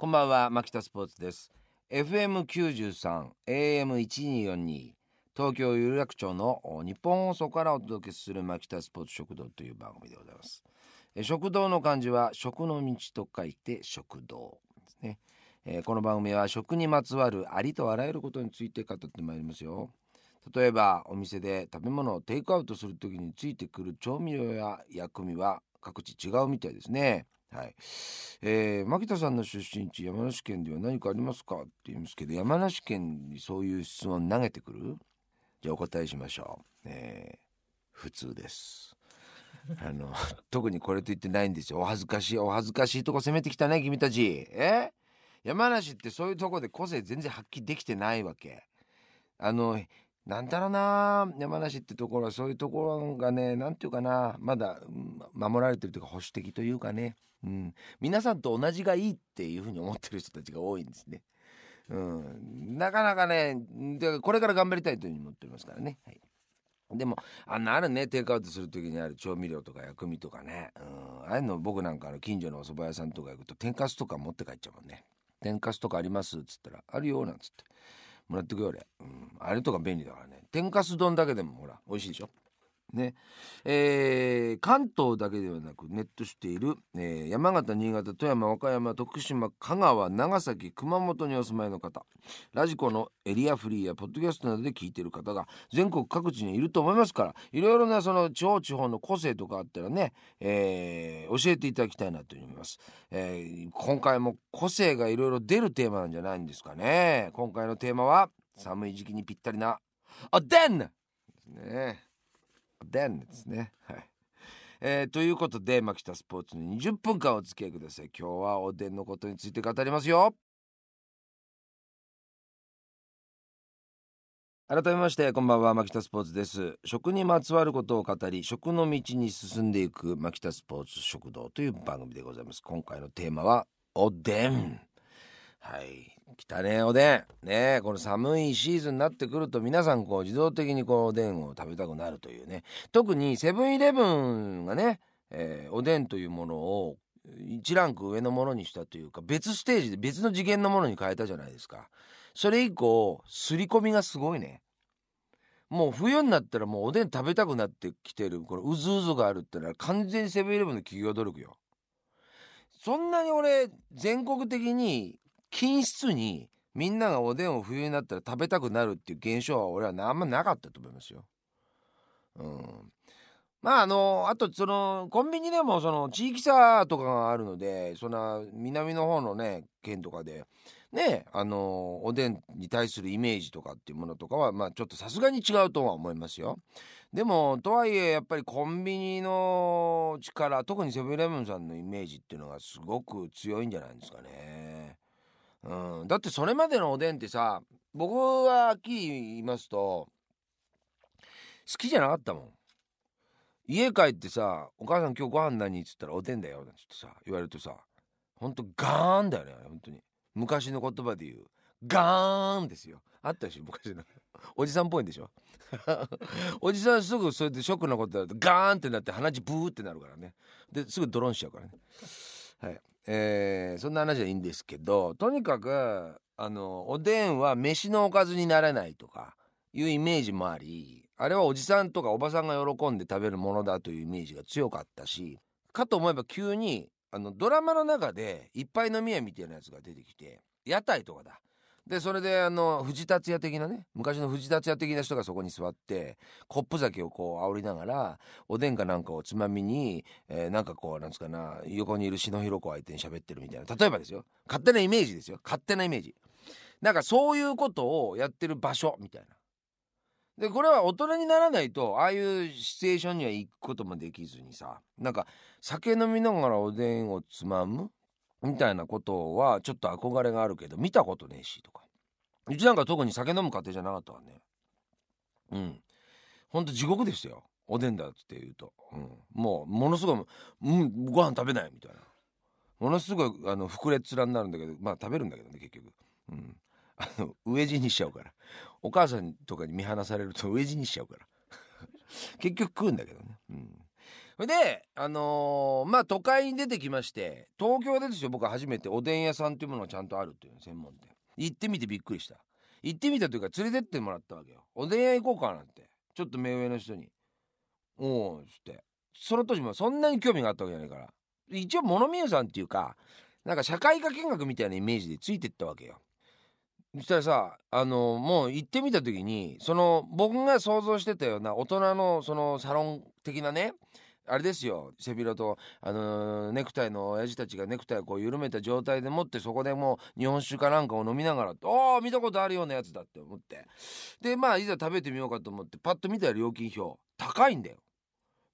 こんばんは牧田スポーツです。FM93 AM1242 東京有楽町の日本放送からお届けする牧田スポーツ食堂という番組でございます。食堂の漢字は食の道と書いて食堂ですね、えーこの番組は食にまつわるありとあらゆることについて語ってまいりますよ。例えばお店で食べ物をテイクアウトする時についてくる調味料や薬味は各地違うみたいですね。はい、えー、牧田さんの出身地山梨県では何かありますか？って言いますけど山梨県にそういう質問投げてくる？じゃあお答えしましょう、えー、普通です。あの特にこれと言ってないんですよ。お恥ずかしいお恥ずかしいとこ攻めてきたね君たち。え？山梨ってそういうとこで個性全然発揮できてないわけ。あのなんだろうな山梨ってところはそういうところがねなんていうかなまだ守られてるというか保守的というかね、うん、皆さんと同じがいいっていうふうに思ってる人たちが多いんですね。うん、なかなかねでこれから頑張りたいというふうに思っておりますからね。はい。でもあんなあるねテイクアウトする時にある調味料とか薬味とかね、うん、ああいうの僕なんかの近所のお蕎麦屋さんとか行くと天かすとか持って帰っちゃうもんね。天かすとかありますっつったらあるよなんつって。もらってくよ俺、うん、あれとか便利だからね。天かす丼だけでもほら美味しいでしょ。ね。えー関東だけではなくネットしている、えー山形新潟富山和歌山徳島香川長崎熊本にお住まいの方。ラジコのエリアフリーやポッドキャストなどで聞いている方が全国各地にいると思いますからいろいろなその地方地方の個性とかあったらね、えー教えていただきたいなと思います、えー今回も個性がいろいろ出るテーマなんじゃないんですかね。今回のテーマは寒い時期にぴったりなおでんですね。でんですね。はい。えーということで牧田スポーツに20分間お付き合いください。今日はおでんのことについて語りますよ。改めましてこんばんは。牧田スポーツです。食にまつわることを語り食の道に進んでいく牧田スポーツ食堂という番組でございます。今回のテーマはおでん。はい。来たねおでん。ねこの寒いシーズンになってくると皆さんこう自動的にこうおでんを食べたくなるというね。特にセブンイレブンがね、えーおでんというものを1ランク上のものにしたというか別ステージで別の次元のものに変えたじゃないですか。それ以降刷り込みがすごいね。もう冬になったらもうおでん食べたくなってきてるこのうずうずがあるってのは完全にセブンイレブンの企業努力よ。そんなに俺全国的に均質にみんながおでんを冬になったら食べたくなるっていう現象は俺はあんまなかったと思いますよ。うん、まああのあとそのコンビニでもその地域差とかがあるのでそんな南の方のね県とかでねあのおでんに対するイメージとかっていうものとかはまあちょっとさすがに違うとは思いますよ。でもとはいえやっぱりコンビニの力特にセブンイレブンさんのイメージっていうのがすごく強いんじゃないですかね。うん、だってそれまでのおでんってさ僕ははっき言いますと好きじゃなかったもん。家帰ってさ「お母さん今日ご飯何?」っつったら「おでんだよ」なんつってさ言われるとさほんとガーンだよね本当に。昔の言葉で言う。ガーンですよ。あったでしょ昔の。おじさんっぽいんでしょ。おじさんすぐそれでショックなことだとガーンってなって鼻血ブーってなるからね。ですぐドロンしちゃうからね。はい。えーそんな話はいいんですけどとにかくあのおでんは飯のおかずにならないとかいうイメージもありあれはおじさんとかおばさんが喜んで食べるものだというイメージが強かったしかと思えば急にあのドラマの中でいっぱい飲み屋みたいなやつが出てきて屋台とかだ。でそれであの藤達也的なね昔の藤達也的な人がそこに座ってコップ酒をこう煽りながらおでんかなんかをつまみに、えーなんかこうなんつかな横にいる篠弘子相手に喋ってるみたいな。例えばですよ。勝手なイメージですよ。勝手なイメージ。なんかそういうことをやってる場所みたいな。でこれは大人にならないとああいうシチュエーションには行くこともできずにさなんか酒飲みながらおでんをつまむみたいなことはちょっと憧れがあるけど見たことねえしとか。うちなんか特に酒飲む家庭じゃなかったわね。うん。ほんと地獄ですよ。おでんだって言うと、うん、もうものすごい、うん、ご飯食べないみたいな。ものすごいあの膨れっ面になるんだけどまあ食べるんだけどね結局、うん、あの飢え死にしちゃうから。お母さんとかに見放されると飢え死にしちゃうから。結局食うんだけどね、うん、であのーまあ都会に出てきまして東京でですよ僕は初めておでん屋さんっていうものがちゃんとあるっていう専門店。行ってみてびっくりした。行ってみたというか連れてってもらったわけよ。おでん屋行こうかなんて。ちょっと目上の人に「おお」っつって。その当時もそんなに興味があったわけじゃないから。一応物見屋さんっていうかなんか社会科見学みたいなイメージでついてったわけよ。そしたらさあのもう行ってみた時にその僕が想像してたような大人のそのサロン的なねあれですよ背広と、あのーネクタイの親父たちがネクタイをこう緩めた状態でもってそこでもう日本酒かなんかを飲みながら「ああ見たことあるようなやつだ」って思って。でまあいざ食べてみようかと思ってパッと見たら料金表高いんだよ。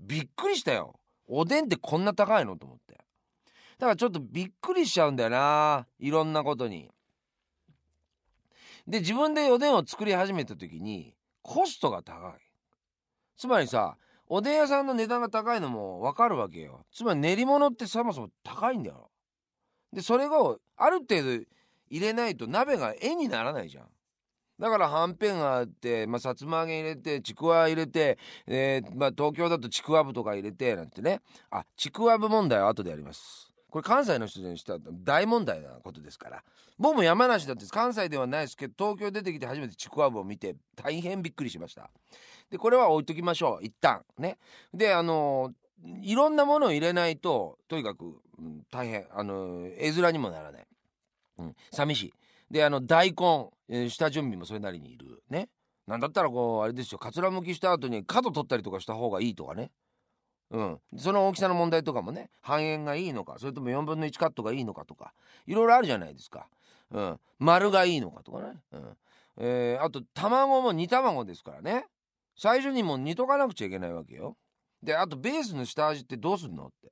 びっくりしたよ。おでんってこんな高いの？と思って。だからちょっとびっくりしちゃうんだよないろんなことに。で自分でおでんを作り始めた時にコストが高い。つまりさおでん屋さんの値段が高いのも分かるわけよ。つまり練り物ってそもそも高いんだよ。でそれをある程度入れないと鍋が絵にならないじゃん。だからはんぺんがあって、まあ、さつま揚げ入れてちくわ入れて、えーまあ、東京だとちくわぶとか入れてなんてね。あちくわぶ問題は後でやります。これ関西の人にしたら大問題なことですから。僕も山梨だって関西ではないですけど東京出てきて初めてちくわぶを見て大変びっくりしました。でこれは置いときましょう一旦ね。であのいろんなものを入れないととにかく、うん大変あの絵面にもならない、うん、寂しい。であの大根、えー下準備もそれなりにいる。ね。なんだったらこうあれですよ。かつらむきした後に角取ったりとかした方がいいとかね。うん、その大きさの問題とかもね半円がいいのかそれとも4分の1カットがいいのかとかいろいろあるじゃないですか、うん、丸がいいのかとかね、うん。えーあと卵も煮卵ですからね。最初にもう煮とかなくちゃいけないわけよ。であとベースの下味ってどうすんのって。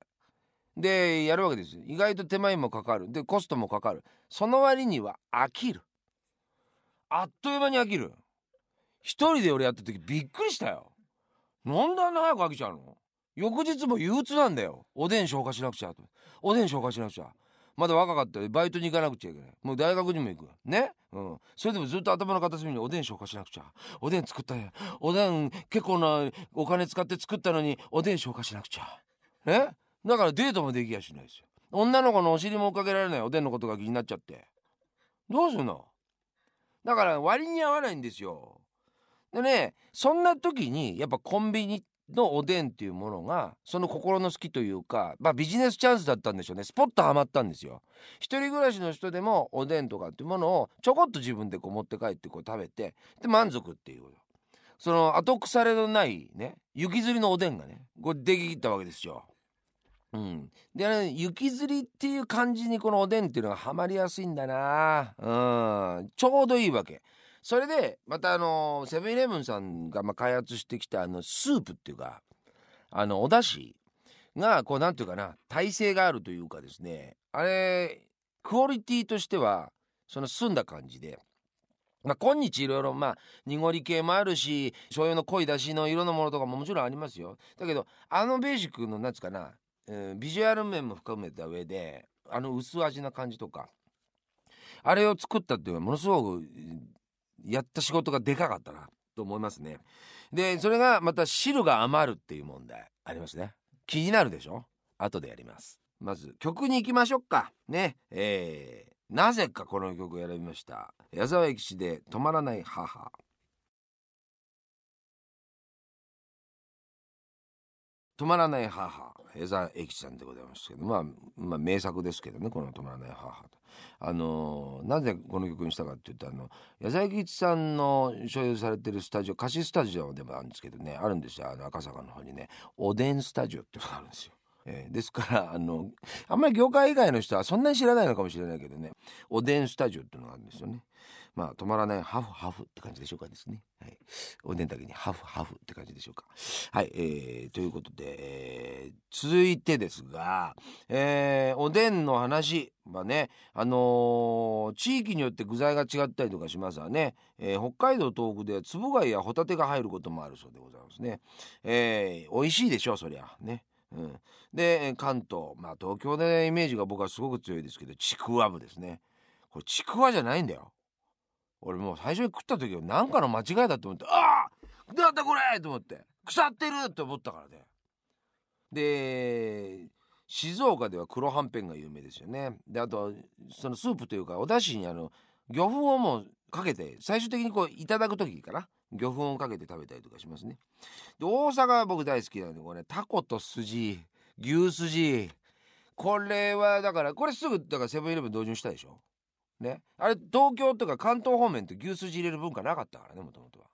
でやるわけですよ。意外と手間もかかる。でコストもかかる。その割には飽きる。あっという間に飽きる。一人で俺やった時びっくりしたよ。なんであんな早く飽きちゃうの？翌日も憂鬱なんだよ。おでん消化しなくちゃと。おでん消化しなくちゃ。まだ若かったバイトに行かなくちゃいけない。もう大学にも行くね？うん。それでもずっと頭の片隅におでん消化しなくちゃ。おでん作ったよおでん結構なお金使って作ったのにおでん消化しなくちゃ。え？だからデートもできやしないですよ。女の子のお尻も追っかけられない。おでんのことが気になっちゃって。どうするの？だから割に合わないんですよ。でねそんな時にやっぱコンビニのおでんっていうものがその心の好きというか、まあ、ビジネスチャンスだったんでしょうね。スポッとハマったんですよ。一人暮らしの人でもおでんとかっていうものをちょこっと自分でこう持って帰ってこう食べてで満足っていうその後腐れのないね雪吊りのおでんがねこれ出来ったわけですよ。うん、で、ね、雪吊りっていう感じにこのおでんっていうのがハマりやすいんだな。うん。ちょうどいいわけ。それでまたあのセブンイレブンさんがまあ開発してきたあのスープっていうかあのお出汁がこうなんていうかな耐性があるというかですねあれクオリティとしてはその澄んだ感じでまあ、今日いろいろまあ濁り系もあるし醤油の濃い出汁の色のものとかももちろんありますよ。だけどあのベーシックのなんつうかな、えービジュアル面も含めた上であの薄味な感じとかあれを作ったっていうのはものすごくやった仕事がでかかったなと思いますね。でそれがまた汁が余るっていう問題ありますね。気になるでしょ？後でやります。まず曲に行きましょうか。ね。えーなぜかこの曲を選びました。矢沢永吉で止まらない母止まらない母。矢沢永吉さんでございますけどまあ、まあ、名作ですけどねこの止まらない母あのなぜこの曲にしたかっていうとあの矢沢吉さんの所有されてるスタジオ貸しスタジオでもあるんですけどねあるんですよあの赤坂の方にねおでんスタジオっていうのがあるんですよ。えーですからあのあんまり業界以外の人はそんなに知らないのかもしれないけどねおでんスタジオっていうのがあるんですよね。まあ止まらないハフハフって感じでしょうかですね。はい、おでんだけにハフハフって感じでしょうか。はい、えー、ということで、えー続いてですが、えーおでんの話はね、あのー地域によって具材が違ったりとかしますわね、えー北海道東北ではつぶ貝やホタテが入ることもあるそうでございますね。えー美味しいでしょうそりゃね。うん、で関東まあ東京でイメージが僕はすごく強いですけどちくわぶですねこれちくわじゃないんだよ俺もう最初に食った時は何かの間違いだと思ってああなんだこれと思って腐ってるって思ったからね。で静岡では黒はんぺんが有名ですよね。であとそのスープというかお出汁にあの魚粉をもうかけて最終的にこういただく時かな。魚粉をかけて食べたりとかしますね。で大阪は僕大好きなんでこれ、ね、タコと筋牛すじ。これはだからこれすぐだからセブンイレブン導入したでしょ。ね。あれ東京とか関東方面って牛すじ入れる文化なかったからねもともとは。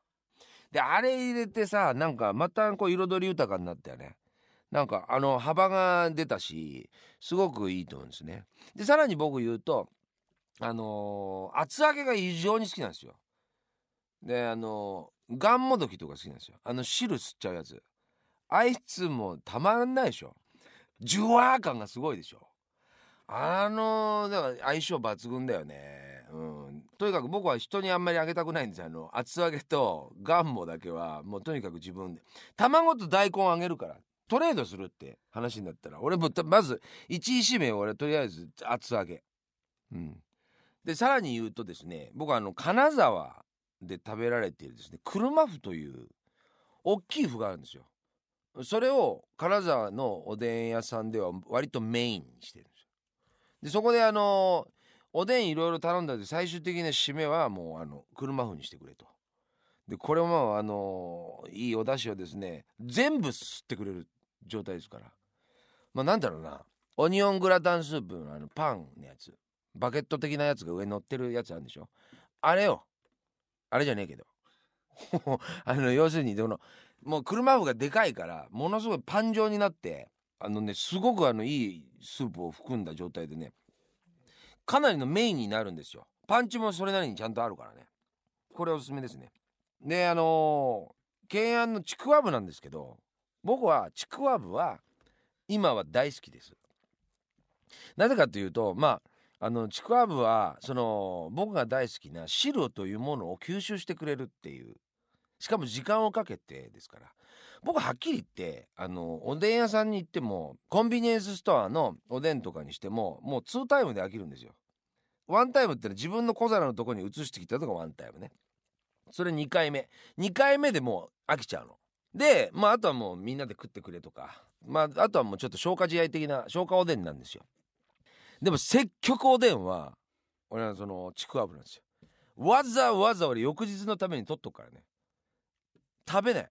であれ入れてさなんかまたこう彩り豊かになったよね。なんかあの幅が出たしすごくいいと思うんですね。でさらに僕言うとあのー、厚揚げが異常に好きなんですよ。であのー、ガンモドキとか好きなんですよ。あの汁吸っちゃうやつ。あいつもたまらないでしょ。ジュワー感がすごいでしょ。あのだから相性抜群だよね。うん。とにかく僕は人にあんまりあげたくないんですよ。あの厚揚げとガンモだけはもうとにかく自分で。卵と大根あげるからトレードするって話になったら俺もまず1位指名俺とりあえず厚揚げ。うん。でさらに言うとですね僕はあの金沢で食べられているですね車麩という大きい麩があるんですよ。それを金沢のおでん屋さんでは割とメインにしてる。でそこであのおでんいろいろ頼んだで最終的な締めはもうあの車麩にしてくれと。でこれもあのいいお出汁をですね全部吸ってくれる状態ですから。まあなんだろうな。オニオングラタンスープのあのパンのやつ。バケット的なやつが上に乗ってるやつあるんでしょ。あれよあれじゃねえけど。あの要するにそのもう車麩がでかいからものすごいパン状になってあのねすごくあのいいスープを含んだ状態でねかなりのメインになるんですよ。パンチもそれなりにちゃんとあるからね。これおすすめですね。であのー、懸案のちくわぶなんですけど僕はちくわぶは今は大好きです。なぜかというとまああのちくわぶはその僕が大好きな汁というものを吸収してくれるっていうしかも時間をかけてですから僕はっきり言ってあのおでん屋さんに行ってもコンビニエンスストアのおでんとかにしてももう2タイムで飽きるんですよ。ワンタイムってのは自分の小皿のとこに移してきたのがワンタイムね。それ2回目。2回目でもう飽きちゃうの。でまああとはもうみんなで食ってくれとか。まああとはもうちょっと消化試合的な消化おでんなんですよ。でも積極おでんは俺はそのちくわぶなんですよ。わざわざ俺翌日のために取っとくからね。食べない。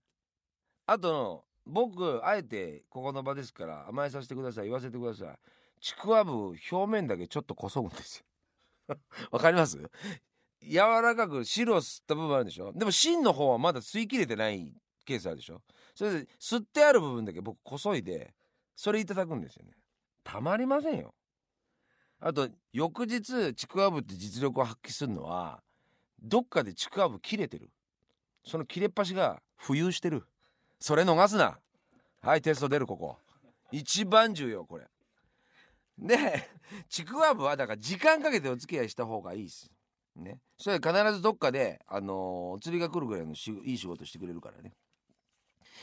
あと僕あえてここの場ですから甘えさせてください言わせてください。ちくわぶ表面だけちょっとこそぐんですよ。わかります？柔らかく汁を吸った部分あるでしょ？でも芯の方はまだ吸い切れてないケースあるでしょ？それで吸ってある部分だけ僕こそいでそれいただくんですよね。たまりませんよ。あと翌日ちくわぶって実力を発揮するのはどっかでちくわぶ切れてる。その切れっ端が浮遊してる。それ逃すな。はいテスト出るここ。一番重要これ。でちくわぶはだから時間かけてお付き合いした方がいいです。ね。それ必ずどっかであのー、釣りが来るぐらいのいい仕事してくれるからね。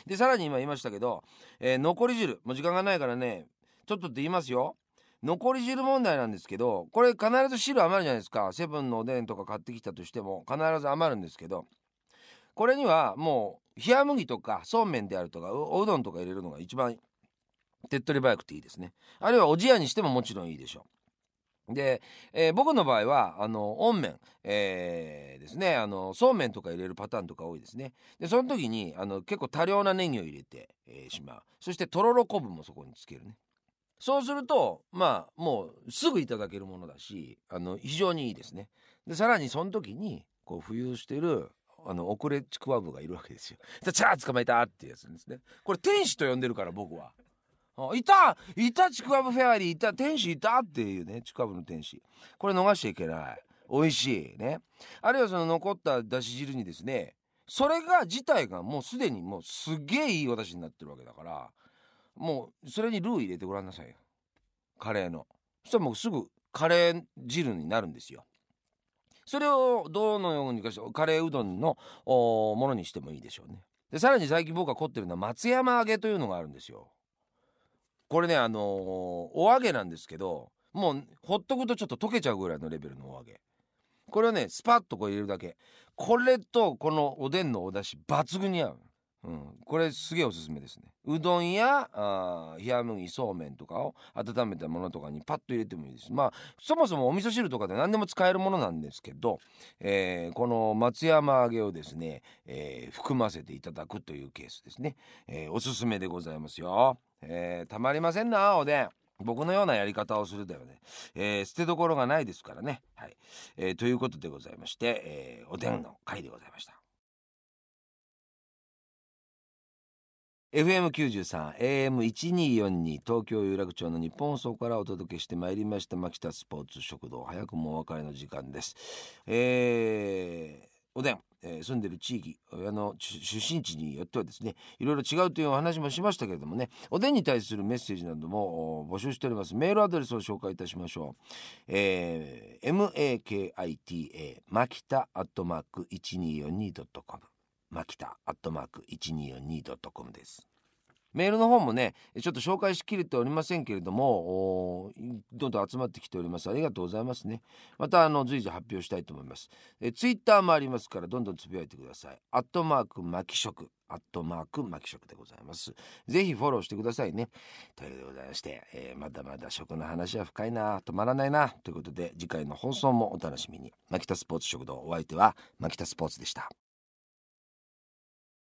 でさらに今言いましたけど、えー、残り汁。もう時間がないからね。ちょっとって言いますよ。残り汁問題なんですけどこれ必ず汁余るじゃないですか。セブンのおでんとか買ってきたとしても必ず余るんですけどこれにはもう冷麦とかそうめんであるとかおうどんとか入れるのが一番手っ取り早くていいですね。あるいはおじやにしてももちろんいいでしょう。で、えー、僕の場合はあの温麺、えー、ですね。あのそうめんとか入れるパターンとか多いですね。でその時にあの結構多量なネギを入れて、えー、しまう。そしてとろろ昆布もそこにつけるね。そうするとまあもうすぐいただけるものだしあの非常にいいですね。でさらにその時にこう浮遊してるあの遅れちくわぶがいるわけですよ。でチャー捕まえたっていうやつですね。これ天使と呼んでるから僕は。いたいたちくわぶフェアリーいた天使いたっていうねちくわぶの天使。これ逃しちゃいけない。美味しいね。あるいはその残っただし汁にですねそれが自体がもうすでにもうすげえいいお出汁になってるわけだからもうそれにルー入れてごらんなさいよカレーのそしたらもうすぐカレー汁になるんですよそれをどのようにかしてカレーうどんのものにしてもいいでしょうね。でさらに最近僕が凝ってるのは松山揚げというのがあるんですよ。これねあのー、お揚げなんですけどもうほっとくとちょっと溶けちゃうぐらいのレベルのお揚げ。これをねスパッとこう入れるだけ。これとこのおでんのお出汁抜群に合う。うん、これすげえおすすめですね。うどんやあ冷麦そうめんとかを温めたものとかにパッと入れてもいいです。まあそもそもお味噌汁とかで何でも使えるものなんですけど、えー、この松山揚げをですね、えー、含ませていただくというケースですね、えー、おすすめでございますよ、え、たまりませんなおでん。僕のようなやり方をするだよね、えー、捨てどころがないですからね。はい、え、ということでございまして、え、おでんの回でございました。FM93 AM1242 東京有楽町の日本放送からお届けしてまいりました牧田スポーツ食堂。早くもお別れの時間です。えー、おでん、えー、住んでる地域親の出身地によってはですねいろいろ違うというお話もしましたけれどもねおでんに対するメッセージなども募集しております。メールアドレスを紹介いたしましょう、えー、makita マキタアットマーク 1242.com マキタアットマーク 1242.com です。メールの方もねちょっと紹介しきれておりませんけれどもどんどん集まってきております。ありがとうございますね。またあの随時発表したいと思います。えツイッターもありますからどんどんつぶやいてください。アットマークマキ食。アットマークマキ食でございます。ぜひフォローしてくださいね。ということでございまして、えー、まだまだ食の話は深いな止まらないなということで次回の放送もお楽しみに。マキタスポーツ食堂お相手はマキタスポーツでした。